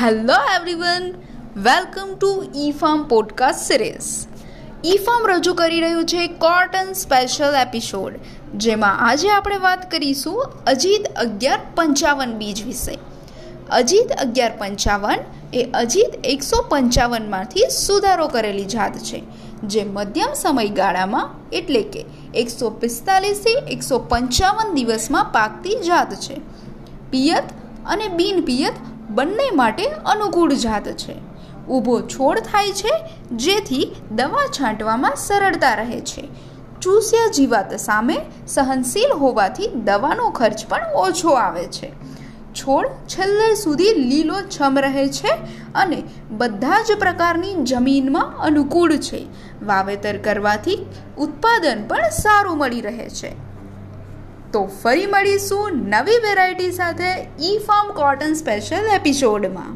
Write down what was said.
Hello everyone welcome to E farm podcast series E farm રજૂ કરી રહ્યું છે કોટન સ્પેશિયલ એપિસોડ જેમાં આજે આપણે વાત કરીશું અજીત અગિયાર પંચાવન બીજ વિશે. અજીત અગિયાર પંચાવન એ અજીત એકસો પંચાવનમાંથી સુધારો કરેલી જાત છે, જે મધ્યમ સમયગાળામાં, એટલે કે એકસો પિસ્તાલીસથી એકસો પંચાવન દિવસમાં પાકતી જાત છે. પિયત અને બિન પિયત બંને માટે અનુકૂળ જાત છે. ઊભો છોડ થાય છે, જેથી દવા છાંટવામાં સરળતા રહે છે. ચૂસ્યા જીવાત સામે સહનશીલ હોવાથી દવાનો ખર્ચ પણ ઓછો આવે છે. છોડ છેલ્લે સુધી લીલો છમ રહે છે અને બધા જ પ્રકારની જમીનમાં અનુકૂળ છે. વાવેતર કરવાથી ઉત્પાદન પણ સારું મળી રહે છે. તો ફરી મળીશું નવી વેરાયટી સાથે ઈ ફાર્મ કોટન સ્પેશિયલ એપિસોડમાં